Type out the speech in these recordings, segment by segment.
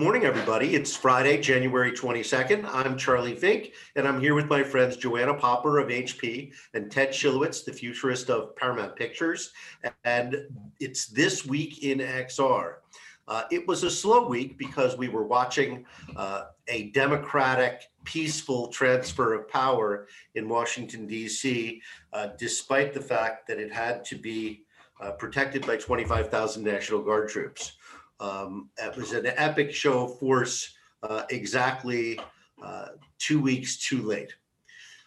morning, everybody. It's Friday, January 22nd. I'm Charlie Fink, and I'm here with my friends Joanna Popper of HP and Ted Schilowitz, the futurist of Paramount Pictures. And it's This Week in XR. Uh, it was a slow week because we were watching uh, a democratic, peaceful transfer of power in Washington, D.C., uh, despite the fact that it had to be uh, protected by 25,000 National Guard troops. Um, it was an epic show of force, uh, exactly uh, two weeks too late.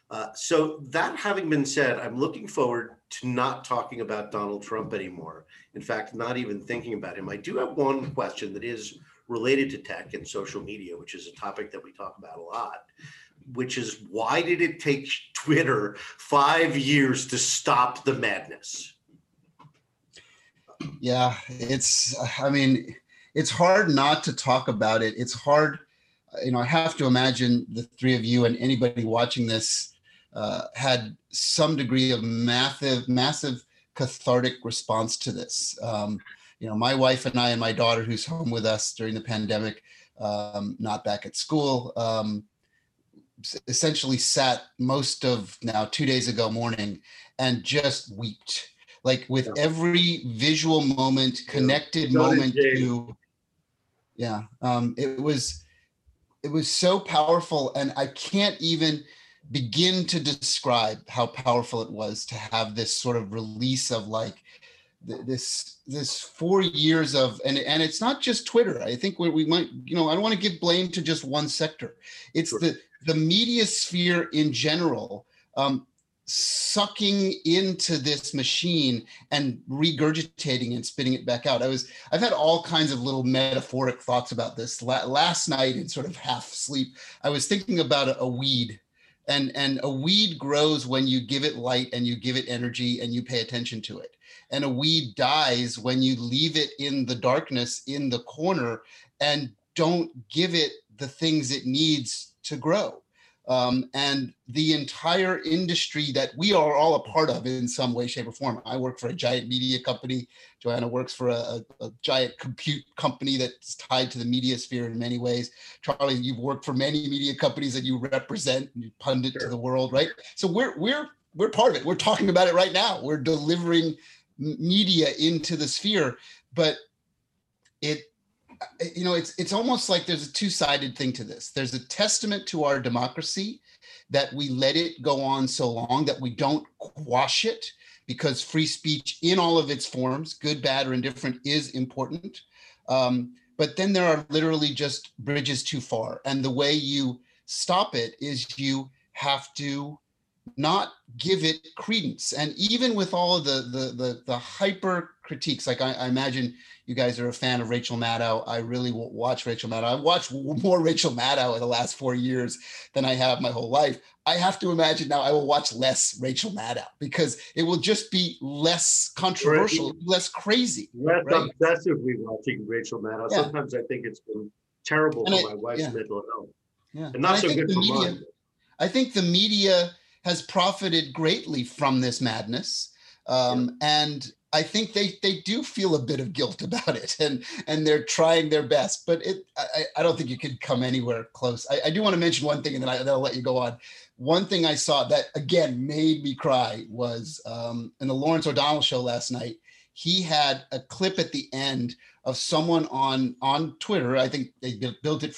Uh, so that having been said, I'm looking forward to not talking about Donald Trump anymore. In fact, not even thinking about him. I do have one question that is related to tech and social media, which is a topic that we talk about a lot. Which is why did it take Twitter five years to stop the madness? Yeah, it's, I mean, it's hard not to talk about it. It's hard, you know, I have to imagine the three of you and anybody watching this uh, had some degree of massive, massive cathartic response to this. Um, you know, my wife and I and my daughter, who's home with us during the pandemic, um, not back at school, um, essentially sat most of now two days ago morning and just wept like with every visual moment connected yeah. moment to yeah um, it was it was so powerful and i can't even begin to describe how powerful it was to have this sort of release of like this this four years of and and it's not just twitter i think we, we might you know i don't want to give blame to just one sector it's sure. the the media sphere in general um, sucking into this machine and regurgitating and spitting it back out. I was I've had all kinds of little metaphoric thoughts about this. last night in sort of half sleep, I was thinking about a, a weed and and a weed grows when you give it light and you give it energy and you pay attention to it. And a weed dies when you leave it in the darkness in the corner and don't give it the things it needs to grow um, and the entire industry that we are all a part of in some way, shape, or form. I work for a giant media company. Joanna works for a, a, giant compute company that's tied to the media sphere in many ways. Charlie, you've worked for many media companies that you represent and you pundit sure. to the world, right? So we're we're we're part of it. We're talking about it right now. We're delivering media into the sphere, but it you know, it's it's almost like there's a two-sided thing to this. There's a testament to our democracy that we let it go on so long that we don't quash it because free speech in all of its forms, good, bad, or indifferent, is important. Um, but then there are literally just bridges too far. And the way you stop it is you have to not give it credence. And even with all of the the the, the hyper critiques, like I, I, imagine you guys are a fan of Rachel Maddow. I really watch Rachel Maddow. I've watched more Rachel Maddow in the last four years than I have my whole life. I have to imagine now I will watch less Rachel Maddow because it will just be less controversial, less crazy. Less right? obsessively watching Rachel Maddow. Yeah. Sometimes I think it's been terrible and for I, my wife's yeah. mental health. Yeah. And not and so good for media, mine. I think the media has profited greatly from this madness. Um. And I think they they do feel a bit of guilt about it, and and they're trying their best. But it, I, I don't think you could come anywhere close. I, I do want to mention one thing, and then, I, then I'll let you go on. One thing I saw that again made me cry was um, in the Lawrence O'Donnell show last night. He had a clip at the end of someone on on Twitter. I think they built it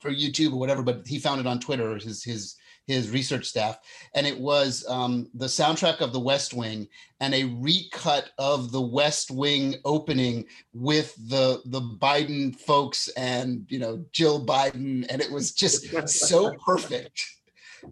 for YouTube or whatever, but he found it on Twitter. His his his research staff, and it was um, the soundtrack of The West Wing and a recut of The West Wing opening with the the Biden folks and you know Jill Biden, and it was just so perfect.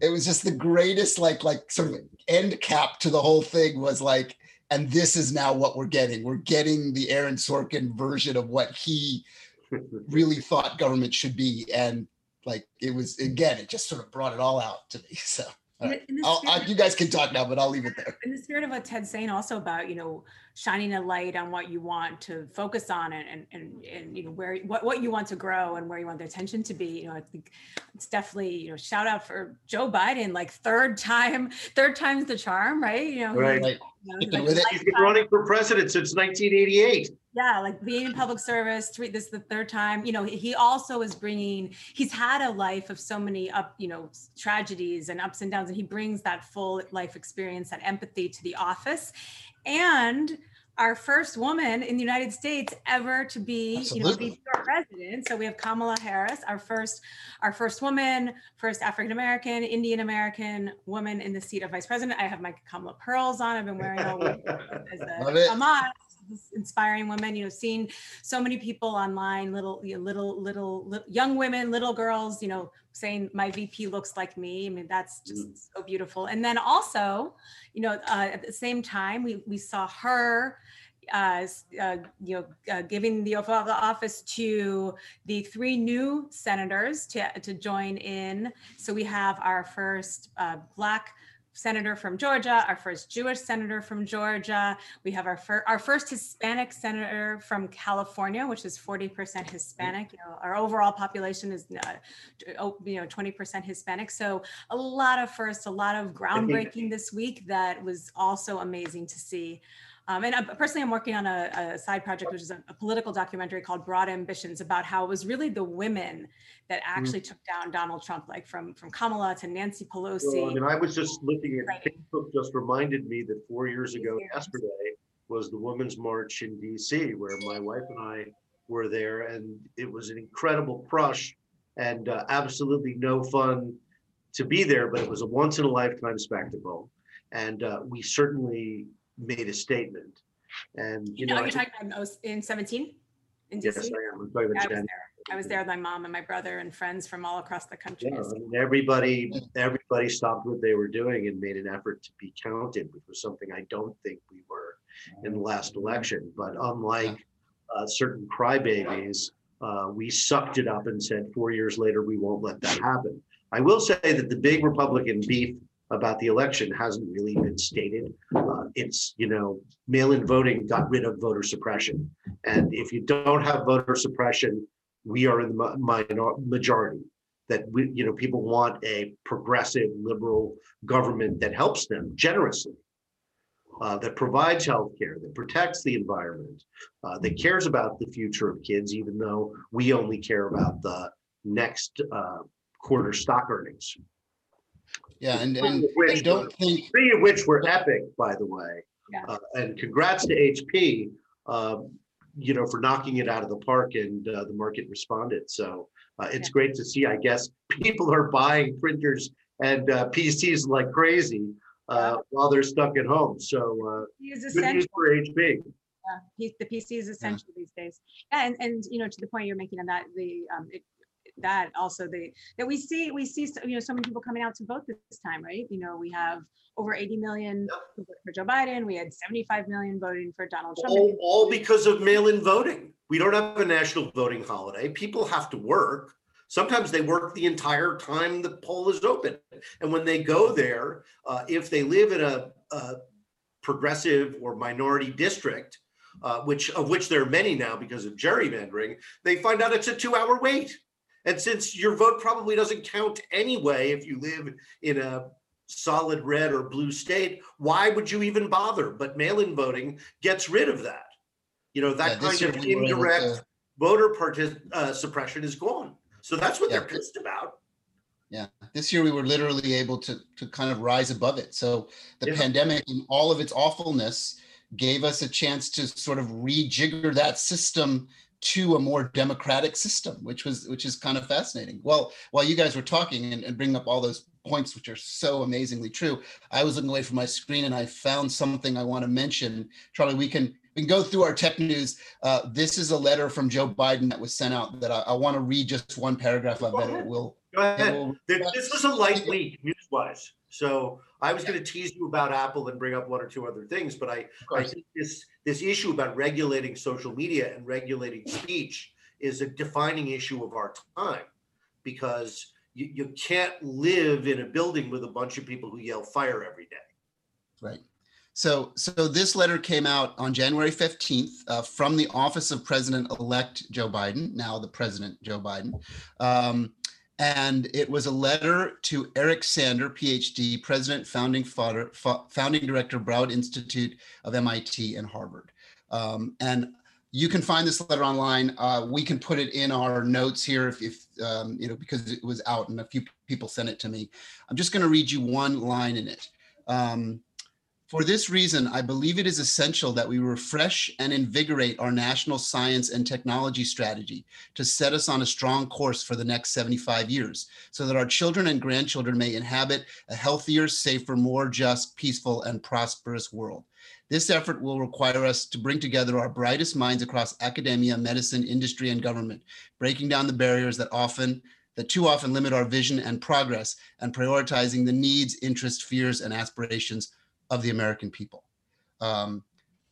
It was just the greatest, like like sort of end cap to the whole thing was like, and this is now what we're getting. We're getting the Aaron Sorkin version of what he really thought government should be, and like it was again, it just sort of brought it all out to me. So Right. I, you guys can talk now, but I'll leave it there. In the spirit of what Ted's saying, also about you know shining a light on what you want to focus on and and and, and you know where what, what you want to grow and where you want the attention to be. You know, I think it's definitely you know shout out for Joe Biden, like third time, third time's the charm, right? You know, right. He's, you know, he's, like, he's been running for president since 1988. yeah like being in public service three this is the third time you know he also is bringing he's had a life of so many up you know tragedies and ups and downs and he brings that full life experience that empathy to the office and our first woman in the United States ever to be, you know, be president. So we have Kamala Harris, our first, our first woman, first African American, Indian American woman in the seat of vice president. I have my Kamala pearls on. I've been wearing them all as a homage inspiring women you know seeing so many people online little you know, little, little little young women little girls you know saying my vp looks like me i mean that's just mm. so beautiful and then also you know uh, at the same time we we saw her uh, uh, you know, uh, giving the office to the three new senators to, to join in. So we have our first uh, Black senator from Georgia, our first Jewish senator from Georgia. We have our, fir- our first Hispanic senator from California, which is 40% Hispanic. You know, our overall population is, uh, oh, you know, 20% Hispanic. So a lot of firsts, a lot of groundbreaking this week that was also amazing to see. Um, and I, personally, I'm working on a, a side project, which is a, a, political documentary called Broad Ambitions about how it was really the women that mm-hmm. actually mm-hmm. took down Donald Trump, like from, from Kamala to Nancy Pelosi. Well, I mean, I was just looking at right. Facebook, just reminded me that four years ago yesterday was the Women's March in DC, where my wife and I were there, and it was an incredible crush and uh, absolutely no fun to be there, but it was a once in a lifetime spectacle. And uh, we certainly made a statement. And you, you know, know you're talking about in 17 in DC. Yes, I am. I'm talking about I was, there. I was there with my mom and my brother and friends from all across the country. Yeah, I everybody, everybody stopped what they were doing and made an effort to be counted, which was something I don't think we were in the last election. But unlike uh, certain crybabies, uh, we sucked it up and said four years later we won't let that happen. I will say that the big Republican beef about the election hasn't really been stated. Uh, it's, you know, mail-in voting got rid of voter suppression. And if you don't have voter suppression, we are in the minor majority that we, you know, people want a progressive liberal government that helps them generously, uh, that provides health care, that protects the environment, uh, that cares about the future of kids, even though we only care about the next uh, quarter stock earnings. Yeah, and, and I don't think three of which were epic, by the way. Yeah. Uh, and congrats to HP, um, you know, for knocking it out of the park, and uh, the market responded. So uh, it's yeah. great to see. I guess people are buying printers and uh, PCs like crazy uh, yeah. while they're stuck at home. So uh, good news for HP. Yeah, the PC is essential these days. Yeah, and, and you know, to the point you're making on that, the um, it, that also the that we see we see you know so many people coming out to vote this time right? You know we have over 80 million yep. for joe biden. We had 75 million voting for donald trump. All, all because of mail-in voting. We don't have a national voting holiday. People have to work. Sometimes they work the entire time the poll is open. And when they go there uh, if they live in a, a progressive or minority district uh, which of which there are many now because of gerrymandering, they find out it's a two-hour wait. And since your vote probably doesn't count anyway if you live in a solid red or blue state, why would you even bother? But mail in voting gets rid of that. You know, that yeah, kind of indirect to... voter partic- uh, suppression is gone. So that's what yeah. they're pissed about. Yeah, this year we were literally able to to kind of rise above it. So the yeah. pandemic and all of its awfulness gave us a chance to sort of rejigger that system to a more democratic system, which was which is kind of fascinating. Well, while you guys were talking and, and bringing up all those points, which are so amazingly true, I was looking away from my screen and I found something I want to mention. Charlie, we can we can go through our tech news. Uh, this is a letter from Joe Biden that was sent out that I, I want to read just one paragraph of that it. Will go ahead. Will, this was a light week news-wise. So I was going to tease you about Apple and bring up one or two other things, but I, I think this this issue about regulating social media and regulating speech is a defining issue of our time because you, you can't live in a building with a bunch of people who yell fire every day. Right. So, so this letter came out on January 15th uh, from the office of President-elect Joe Biden, now the President Joe Biden. Um, and it was a letter to Eric Lander, PhD, President, Founding Father, Founding Director, Broad Institute of MIT and Harvard. Um, and you can find this letter online. Uh, we can put it in our notes here if, if um, you know, because it was out and a few people sent it to me. I'm just going to read you one line in it. Um, for this reason, I believe it is essential that we refresh and invigorate our national science and technology strategy to set us on a strong course for the next 75 years so that our children and grandchildren may inhabit a healthier, safer, more just, peaceful, and prosperous world. This effort will require us to bring together our brightest minds across academia, medicine, industry, and government, breaking down the barriers that often that too often limit our vision and progress and prioritizing the needs, interests, fears, and aspirations of the American people. Um,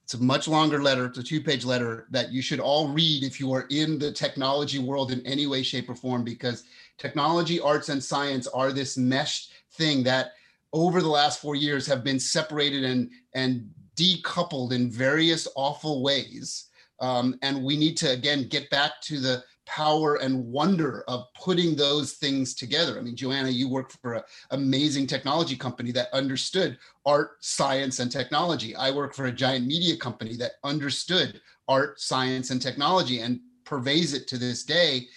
it's a much longer letter. It's a two-page letter that you should all read if you are in the technology world in any way, shape, or form, because technology, arts, and science are this meshed thing that over the last four years have been separated and and decoupled in various awful ways. Um, and we need to again get back to the power and wonder of putting those things together. I mean, Joanna, you work for an amazing technology company that understood art, science, and technology. I work for a giant media company that understood art, science, and technology and purveys it to this day.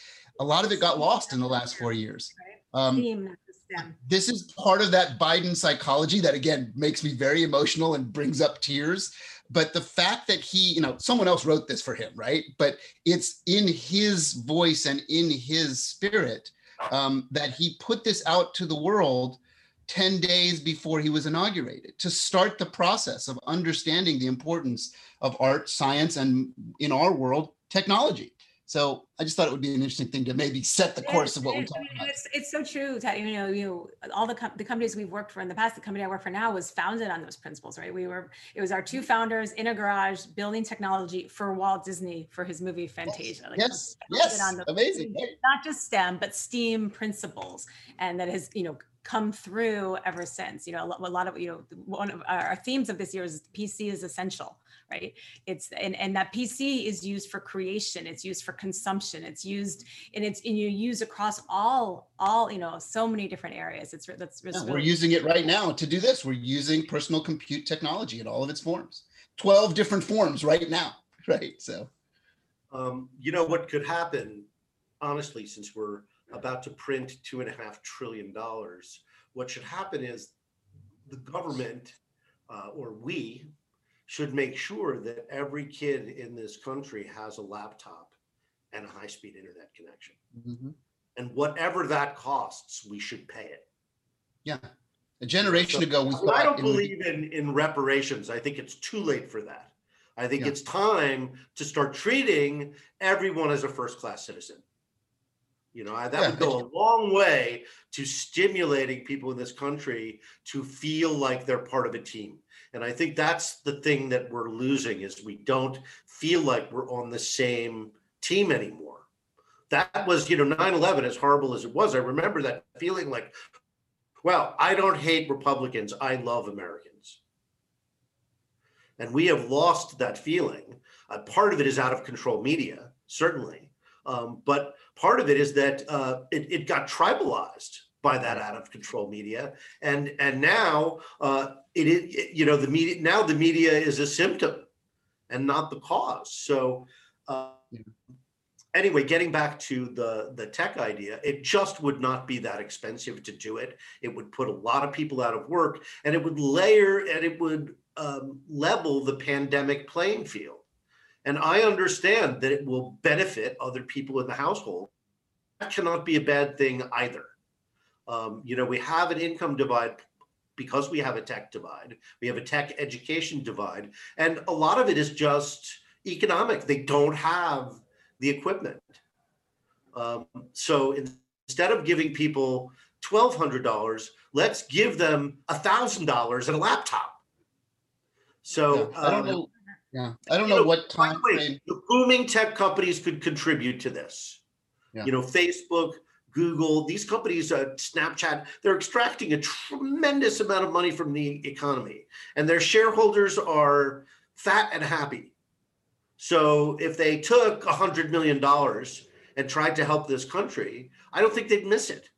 A lot of it got lost in the last four years. Um, this is part of that Biden psychology that again makes me very emotional and brings up tears but the fact that he you know someone else wrote this for him right? But it's in his voice and in his spirit um, that he put this out to the world 10 days before he was inaugurated to start the process of understanding the importance of art science and in our world technology so I just thought it would be an interesting thing to maybe set the course of what we're talking about. It's, it's so true. That, you know, you know, all the com- the companies we've worked for in the past, the company I work for now was founded on those principles, right? We were it was our two founders in a garage building technology for Walt Disney for his movie Fantasia. Like, yes, yes, amazing. Not just STEM, but STEAM principles, and that has you know come through ever since. You know, a lot of you know one of our themes of this year is PC is essential right? It's and, and that pc is used for creation it's used for consumption it's used and it's and you use across all all you know so many different areas. It's that's yeah, really we're using it right now to do this. We're using personal compute technology in all of its forms. 12 different forms right now right? So. Um, you know what could happen honestly since we're about to print two and a half trillion dollars what should happen is the government uh, or we should make sure that every kid in this country has a laptop and a high speed internet connection. Mm-hmm. And whatever that costs, we should pay it. Yeah. A generation so, ago, we I don't believe in, in reparations. I think it's too late for that. I think yeah. it's time to start treating everyone as a first class citizen. You know, that yeah. would go a long way to stimulating people in this country to feel like they're part of a team. And I think that's the thing that we're losing is we don't feel like we're on the same team anymore. That was, you know, 9-11, as horrible as it was. I remember that feeling like, well, I don't hate Republicans. I love Americans. And we have lost that feeling. Uh, part of it is out of control media, certainly. Um, but part of it is that uh, it, it got tribalized by that out of control media. And and now uh, it is you know the media now the media is a symptom and not the cause. So uh, anyway getting back to the the tech idea it just would not be that expensive to do it. It would put a lot of people out of work and it would layer and it would um, level the pandemic playing field. And i understand that it will benefit other people in the household. That cannot be a bad thing either um, you know, we have an income divide because we have a tech divide. We have a tech education divide. And a lot of it is just economic. They don't have the equipment. Um, so instead of giving people $1,200, let's give them $1,000 and a laptop. So yeah, I don't um, know. Yeah, I don't know, know, what time frame. The booming tech companies could contribute to this. Yeah. You know, Facebook, Google, these companies, uh, Snapchat, they're extracting a tremendous amount of money from the economy, and their shareholders are fat and happy. So if they took a hundred million dollars and tried to help this country, I don't think they'd miss it.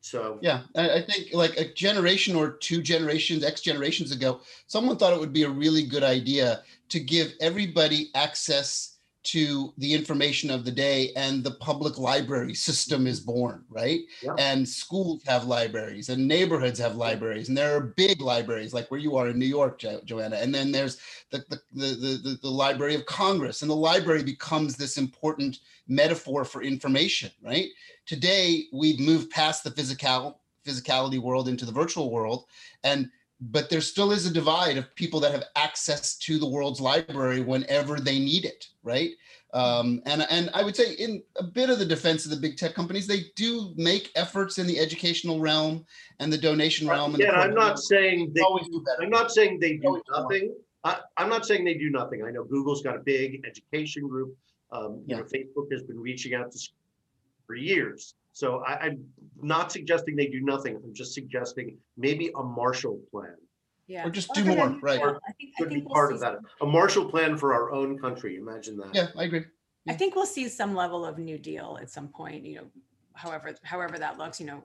So Yeah, I, I think like a generation or two generations, X generations ago, someone thought it would be a really good idea to give everybody access to the information of the day and the public library system is born, right? Yeah. And schools have libraries and neighborhoods have libraries and there are big libraries like where you are in New York, jo- Joanna. And then there's the, the, the, the, the Library of Congress and the library becomes this important metaphor for information, right? Today, we've moved past the physical physicality world into the virtual world. And but there still is a divide of people that have access to the world's library whenever they need it, right? Um, and and I would say in a bit of the defense of the big tech companies, they do make efforts in the educational realm and the donation realm. And yeah, I'm not saying they always do better. I'm not saying they do nothing. I, I'm not saying they do nothing. I know Google's got a big education group. Um, you know, Facebook has been reaching out to for years. So I, I'm not suggesting they do nothing. I'm just suggesting maybe a Marshall Plan Yeah. Or just Well, do I more, I- right. yeah, I think, I could be we'll part of that. some- A Marshall Plan for our own country. Imagine that. Yeah, I agree. I think we'll see some level of New Deal at some point, you know, however, however that looks, you know,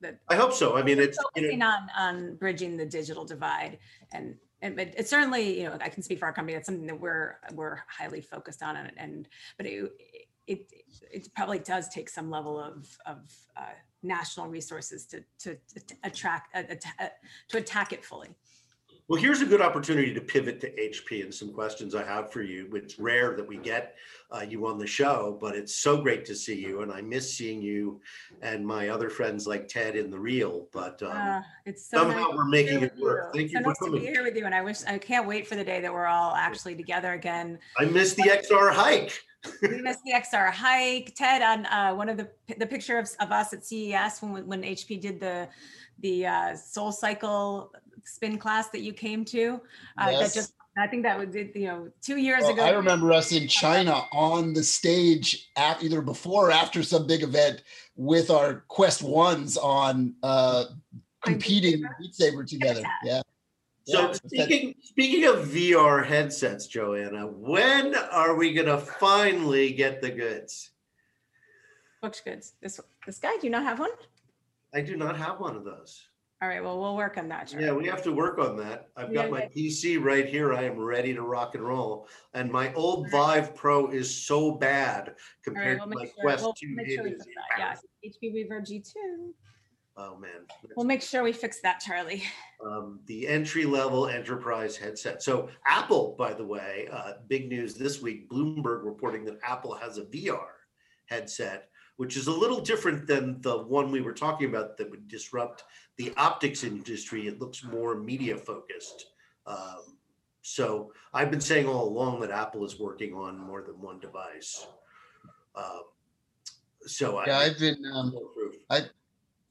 that I hope so. I mean, it's, you know, on, on bridging the digital divide and, and but it's certainly, you know, I can speak for our company, That's something that we're, we're highly focused on and, and, but it, it, it probably does take some level of, of uh, national resources to, to, to attract, uh, uh, to attack it fully. Well, here's a good opportunity to pivot to HP and some questions I have for you. It's rare that we get uh, you on the show, but it's so great to see you, and I miss seeing you and my other friends like Ted in the real. But um, Uh, It's so somehow to we're making it work. you. Thank So you for nice to be coming. here with you and I wish, I can't wait for the day that we're all actually together again. I missed the XR hike. We missed the XR hike. Ted on uh, one of the the picture of, of us at CES when when HP did the the uh, Soul Cycle spin class that you came to. Uh, Yes. That just I think that was it, you know two years Well, ago. I remember us in China on the stage at either before or after some big event with our Quest Ones on uh competing? Beat Saber together. Yeah. So Yeah. speaking speaking of VR headsets, Joanna, when are we gonna finally get the goods? Looks goods? This this guy, do you not have one? I do not have one of those. All right, well we'll work on that. Charlie. Yeah, we have to work on that. I've got my PC right here. I am ready to rock and roll. And my old Vive Pro is so bad All right, compared we'll to my sure, Quest we'll 2 make sure we is that. Yeah, HP Reverb G2. Oh man. We'll make sure we fix that, Charlie. um, the entry level enterprise headset. So, Apple, by the way, uh, big news this week Bloomberg reporting that Apple has a VR headset, which is a little different than the one we were talking about that would disrupt the optics industry. It looks more media focused. Um, so, I've been saying all along that Apple is working on more than one device. Um, so, Yeah, I, I've been um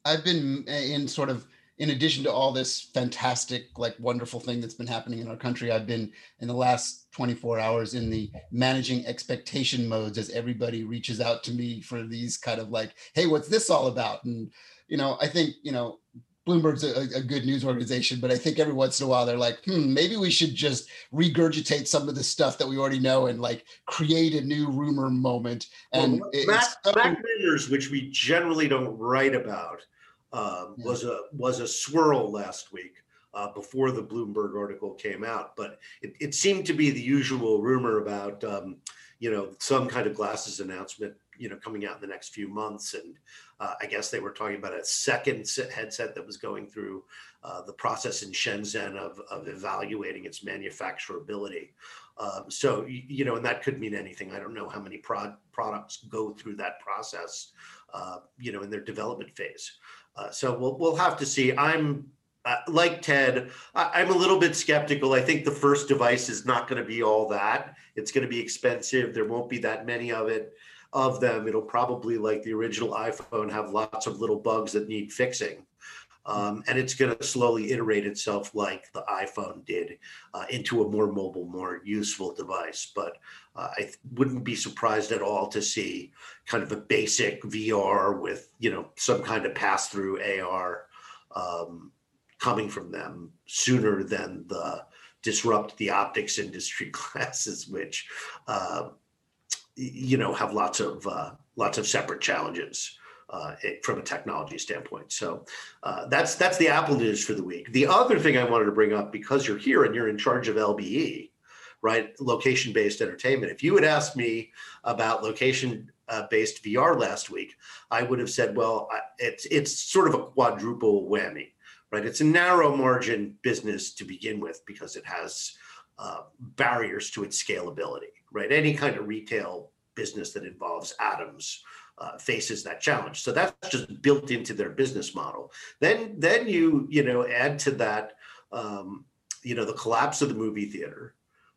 I've been in sort of in addition to all this fantastic, like wonderful thing that's been happening in our country, I've been in the last 24 hours in the managing expectation modes as everybody reaches out to me for these kind of like, hey, what's this all about? And you know, I think you know, Bloomberg's a, a good news organization, but I think every once in a while they're like, hmm, maybe we should just regurgitate some of the stuff that we already know and like create a new rumor moment. And well, it- Mac, it's so- Mac rumors, which we generally don't write about, um, Yeah. was a was a swirl last week uh, before the Bloomberg article came out. But it, it seemed to be the usual rumor about um, you know some kind of glasses announcement you know coming out in the next few months, and uh, I guess they were talking about a second se- headset that was going through uh, the process in Shenzhen of of evaluating its manufacturability. Um, so you know, and that could mean anything. I don't know how many prod, products go through that process, uh, you know, in their development phase. Uh, so we'll we'll have to see. I'm uh, like Ted. I, I'm a little bit skeptical. I think the first device is not going to be all that. It's going to be expensive. There won't be that many of it of them. It'll probably like the original iPhone have lots of little bugs that need fixing. Um, and it's going to slowly iterate itself like the iPhone did uh, into a more mobile, more useful device. But uh, I th- wouldn't be surprised at all to see kind of a basic VR with you know some kind of pass through AR um, coming from them sooner than the disrupt the optics industry classes, which uh, you know have lots of uh, lots of separate challenges. Uh, from a technology standpoint. So uh, that's that's the Apple news for the week. The other thing I wanted to bring up because you're here and you're in charge of LBE, right? Location based entertainment. If you had asked me about location uh, based VR last week, I would have said, well, it's it's sort of a quadruple whammy, right? It's a narrow margin business to begin with because it has uh, barriers to its scalability, right? Any kind of retail business that involves atoms uh, faces that challenge. So that's just built into their business model. Then then you you know add to that um, you know the collapse of the movie theater,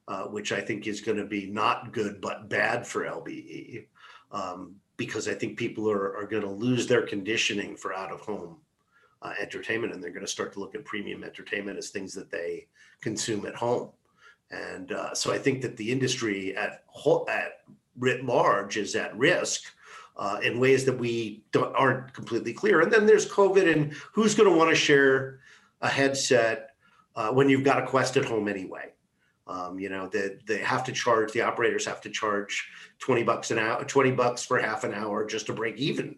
uh, which I think is going to be not good but bad for LBE. Um, because I think people are, are going to lose their conditioning for out of home uh, entertainment and they're going to start to look at premium entertainment as things that they consume at home. And uh, so I think that the industry at, at writ large is at risk uh, in ways that we aren't completely clear. And then there's COVID, and who's going to want to share a headset uh, when you've got a Quest at home anyway? Um, you know, they, they have to charge, the operators have to charge 20 bucks an hour, 20 bucks for half an hour just to break even.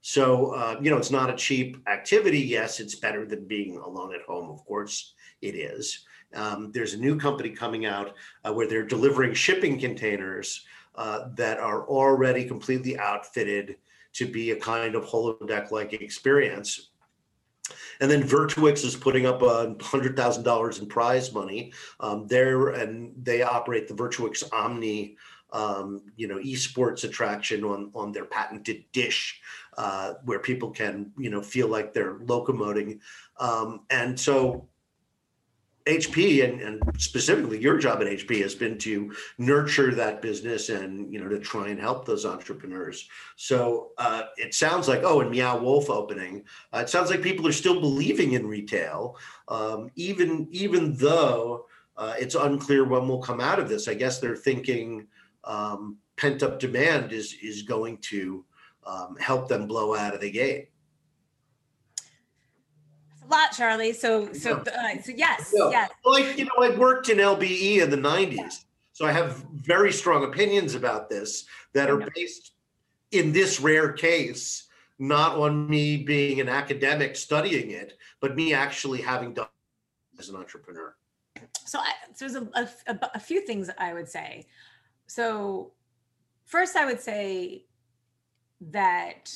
So, uh, you know, it's not a cheap activity. Yes, it's better than being alone at home. Of course, it is. Um, there's a new company coming out uh, where they're delivering shipping containers uh, that are already completely outfitted to be a kind of holodeck like experience. And then Virtuix is putting up a hundred thousand dollars in prize money. Um, there and they operate the Virtuix Omni, um, you know, esports attraction on on their patented dish, uh, where people can you know feel like they're locomoting. Um, and so HP and, and specifically your job at HP has been to nurture that business and you know to try and help those entrepreneurs. So uh, it sounds like oh, and Meow Wolf opening. Uh, it sounds like people are still believing in retail, um, even even though uh, it's unclear when we'll come out of this. I guess they're thinking um, pent up demand is is going to um, help them blow out of the gate lot, Charlie. So, so, uh, so yes, yeah. yes. Like you know, I worked in LBE in the '90s, yeah. so I have very strong opinions about this that are based in this rare case, not on me being an academic studying it, but me actually having done as an entrepreneur. So, I, so there's a, a, a few things I would say. So, first, I would say that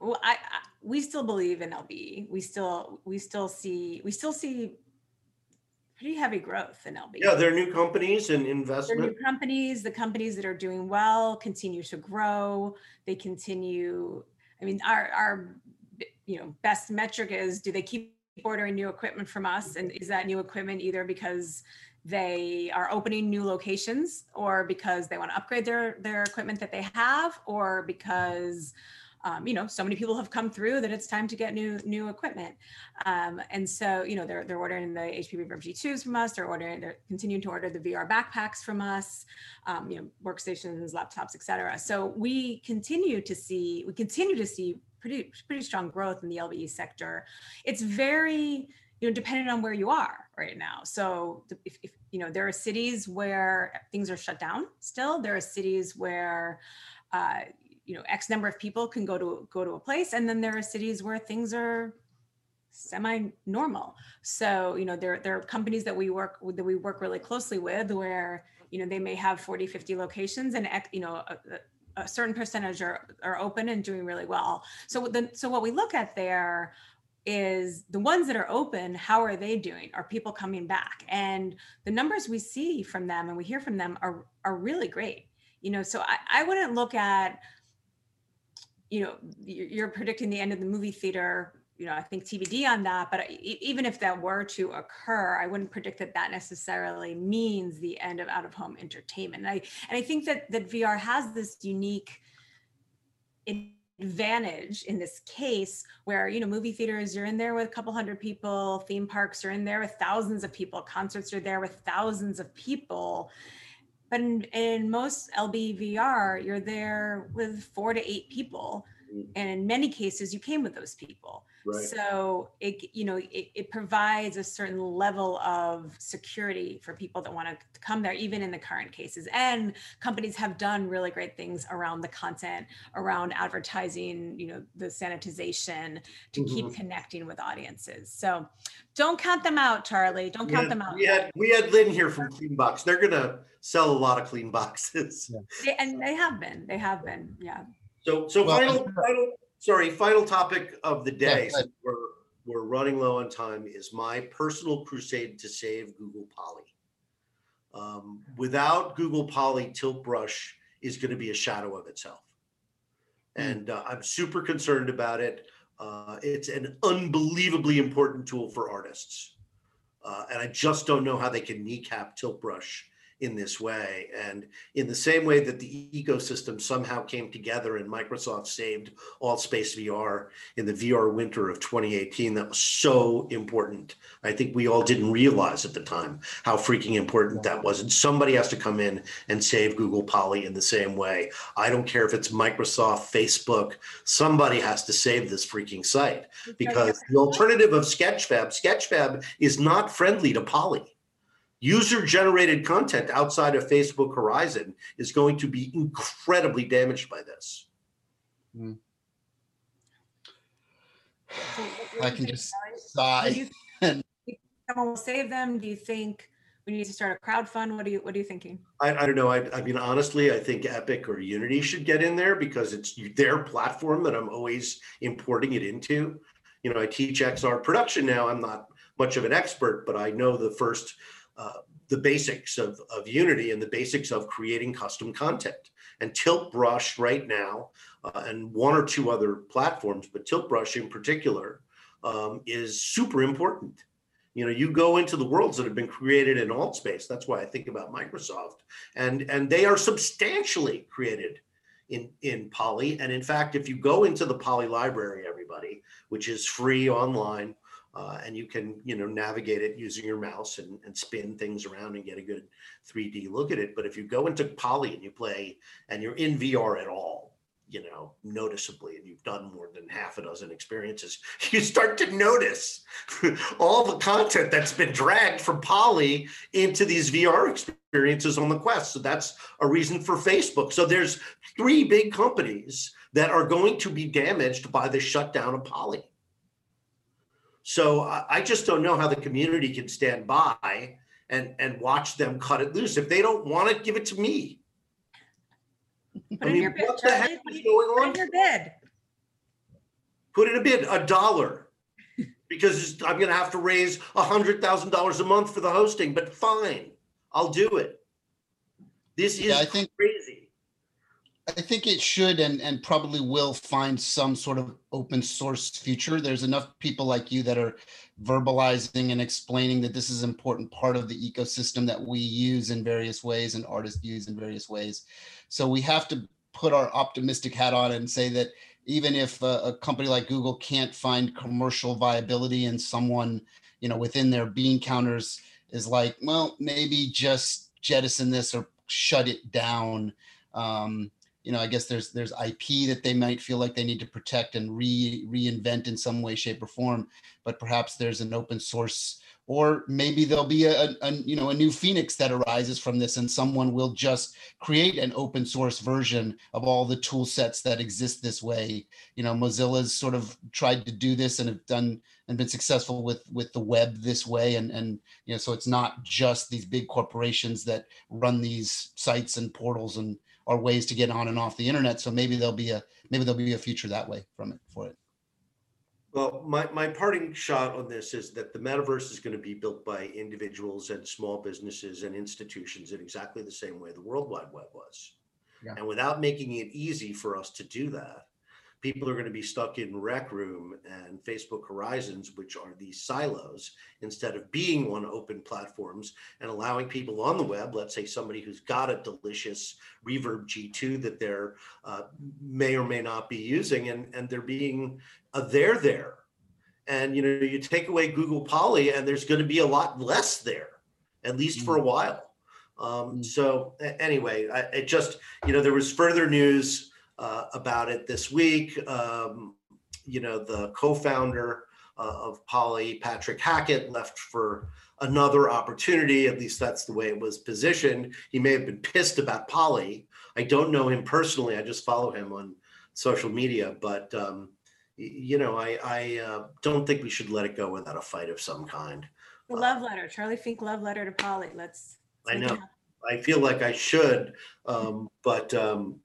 well, I, I we still believe in LB. We still we still see we still see pretty heavy growth in LB. Yeah, they're new companies and investment. They're new companies. The companies that are doing well continue to grow. They continue. I mean, our our you know best metric is do they keep ordering new equipment from us, and is that new equipment either because they are opening new locations or because they want to upgrade their their equipment that they have or because um, you know, so many people have come through that it's time to get new new equipment. Um, and so, you know, they're they're ordering the HP Reverb G2s from us. They're ordering, they're continuing to order the VR backpacks from us, um, you know, workstations, laptops, etc. So we continue to see we continue to see pretty pretty strong growth in the LBE sector. It's very you know dependent on where you are right now so if, if, you know there are cities where things are shut down still there are cities where uh, you know x number of people can go to go to a place and then there are cities where things are semi normal so you know there there are companies that we work with that we work really closely with where you know they may have 40 50 locations and you know a, a certain percentage are, are open and doing really well. So the, so what we look at there is the ones that are open how are they doing? Are people coming back? And the numbers we see from them and we hear from them are are really great. You know so i, I wouldn't look at you know you're predicting the end of the movie theater you know i think tbd on that but even if that were to occur i wouldn't predict that that necessarily means the end of out of home entertainment. And i and i think that that vr has this unique advantage in this case where you know movie theaters you're in there with a couple hundred people theme parks are in there with thousands of people concerts are there with thousands of people but in, in most LBVR, you're there with four to eight people. And in many cases you came with those people. Right. so it you know it, it provides a certain level of security for people that want to come there even in the current cases. And companies have done really great things around the content around advertising you know the sanitization to keep Mhm. connecting with audiences. So don't count them out charlie. Don't count had- them out. We had, we had Lynn here from Clean Box. They're gonna sell a lot of clean boxes. They- and they have been. They have been. Yeah So, so Well, final, final, sorry, final topic of the day, Yeah, since we're, we're running low on time, is my personal crusade to save Google Poly. Um, without Google Poly, Tilt Brush is gonna be a shadow of itself. And uh, I'm super concerned about it. Uh, it's an unbelievably important tool for artists. Uh, and I just don't know how they can kneecap Tilt Brush in this way. And in the same way that the ecosystem somehow came together and Microsoft saved AltspaceVR in the VR winter of 2018, that was so important. I think we all didn't realize at the time how freaking important that was. And somebody has to come in and save Google Poly in the same way. I don't care if it's Microsoft, Facebook, somebody has to save this freaking site because the alternative of Sketchfab, Sketchfab is not friendly to Poly. User generated content outside of Facebook Horizon is going to be incredibly damaged by this. So what- what I can just Charlie? Do sigh. you think someone will save them? Do you think we need to start a crowd fund? What are you What are you thinking? I, I don't know. I, I mean, honestly, I think Epic or Unity should get in there because it's their platform that I'm always importing it into. You know, I teach XR production now. I'm not much of an expert, but I know the first, uh, the basics of, of Unity and the basics of creating custom content. And Tilt Brush right now, uh, and one or two other platforms, but Tilt Brush in particular, um, is super important. You know, you go into the worlds that have been created in Altspace. That's why I think about Microsoft, and and they are substantially created in in Poly. And in fact, if you go into the Poly library, everybody, which is free online, uh, and you can you know navigate it using your mouse and, and spin things around and get a good 3D look at it. But if you go into Poly and you play and you're in VR at all, you know, noticeably, and you've done more than half a dozen experiences, you start to notice all the content that's been dragged from Poly into these VR experiences on the Quest. So that's a reason for Facebook. So there's three big companies that are going to be damaged by the shutdown of Poly. So I, I just don't know how the community can stand by and and watch them cut it loose. If they don't want it, give it to me. Put I in mean, your bid, what the heck is going Put on? in your bid. put in a bid a dollar because i'm going to have to raise a hundred thousand dollars a month for the hosting but fine i'll do it this is Yeah, I think crazy I think it should and and probably will find some sort of open source future. There's enough people like you that are verbalizing and explaining that this is an important part of the ecosystem that we use in various ways and artists use in various ways. So we have to put our optimistic hat on and say that even if a, a company like Google can't find commercial viability and someone, you know, within their bean counters is like, well, maybe just jettison this or shut it down. Um, you know, I guess there's there's IP that they might feel like they need to protect and re reinvent in some way, shape, or form. But perhaps there's an open source, or maybe there'll be a, a, you know a new phoenix that arises from this, and someone will just create an open source version of all the tool sets that exist this way. You know, Mozilla's sort of tried to do this and have done and been successful with with the web this way, and and you know, so it's not just these big corporations that run these sites and portals and are ways to get on and off the internet. So maybe there'll be a maybe there'll be a future that way from it for it. well my, my parting shot on this is that the metaverse is going to be built by individuals and small businesses and institutions in exactly the same way the world wide web was Yeah. and without making it easy for us to do that people are going to be stuck in rec room and facebook horizons which are these silos instead of being on open platforms and allowing people on the web let's say somebody who's got a delicious reverb g2 that they're uh, may or may not be using and and they're being uh, they're there. And you know you take away google poly and there's going to be a lot less there at least for a while. Um, Mm. so anyway I, it just you know there was further news uh, about it this week. Um, you know, the co-founder uh, of Poly, Patrick Hackett, left for another opportunity. At least that's the way it was positioned. He may have been pissed about Poly. I don't know him personally. I just follow him on social media, but um, you know, I, I uh, don't think we should let it go without a fight of some kind. The love letter, Charlie Fink love letter to Poly. Let's. I let's make know. I feel like I should, um, but um,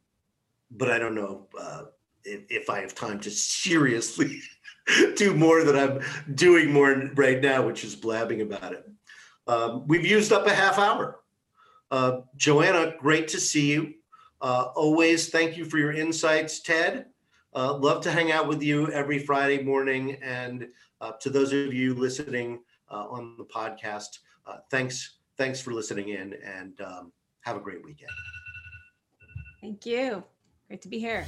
but I don't know uh, if, if I have time to seriously do more than I'm doing more right now, which is blabbing about it. Um, we've used up a half hour. Uh, Joanna, great to see you. Uh, always thank you for your insights, Ted. Uh, love to hang out with you every Friday morning. And uh, to those of you listening uh, on the podcast, thanks thanks for listening in and um, have a great weekend. Thank you. Great to be here.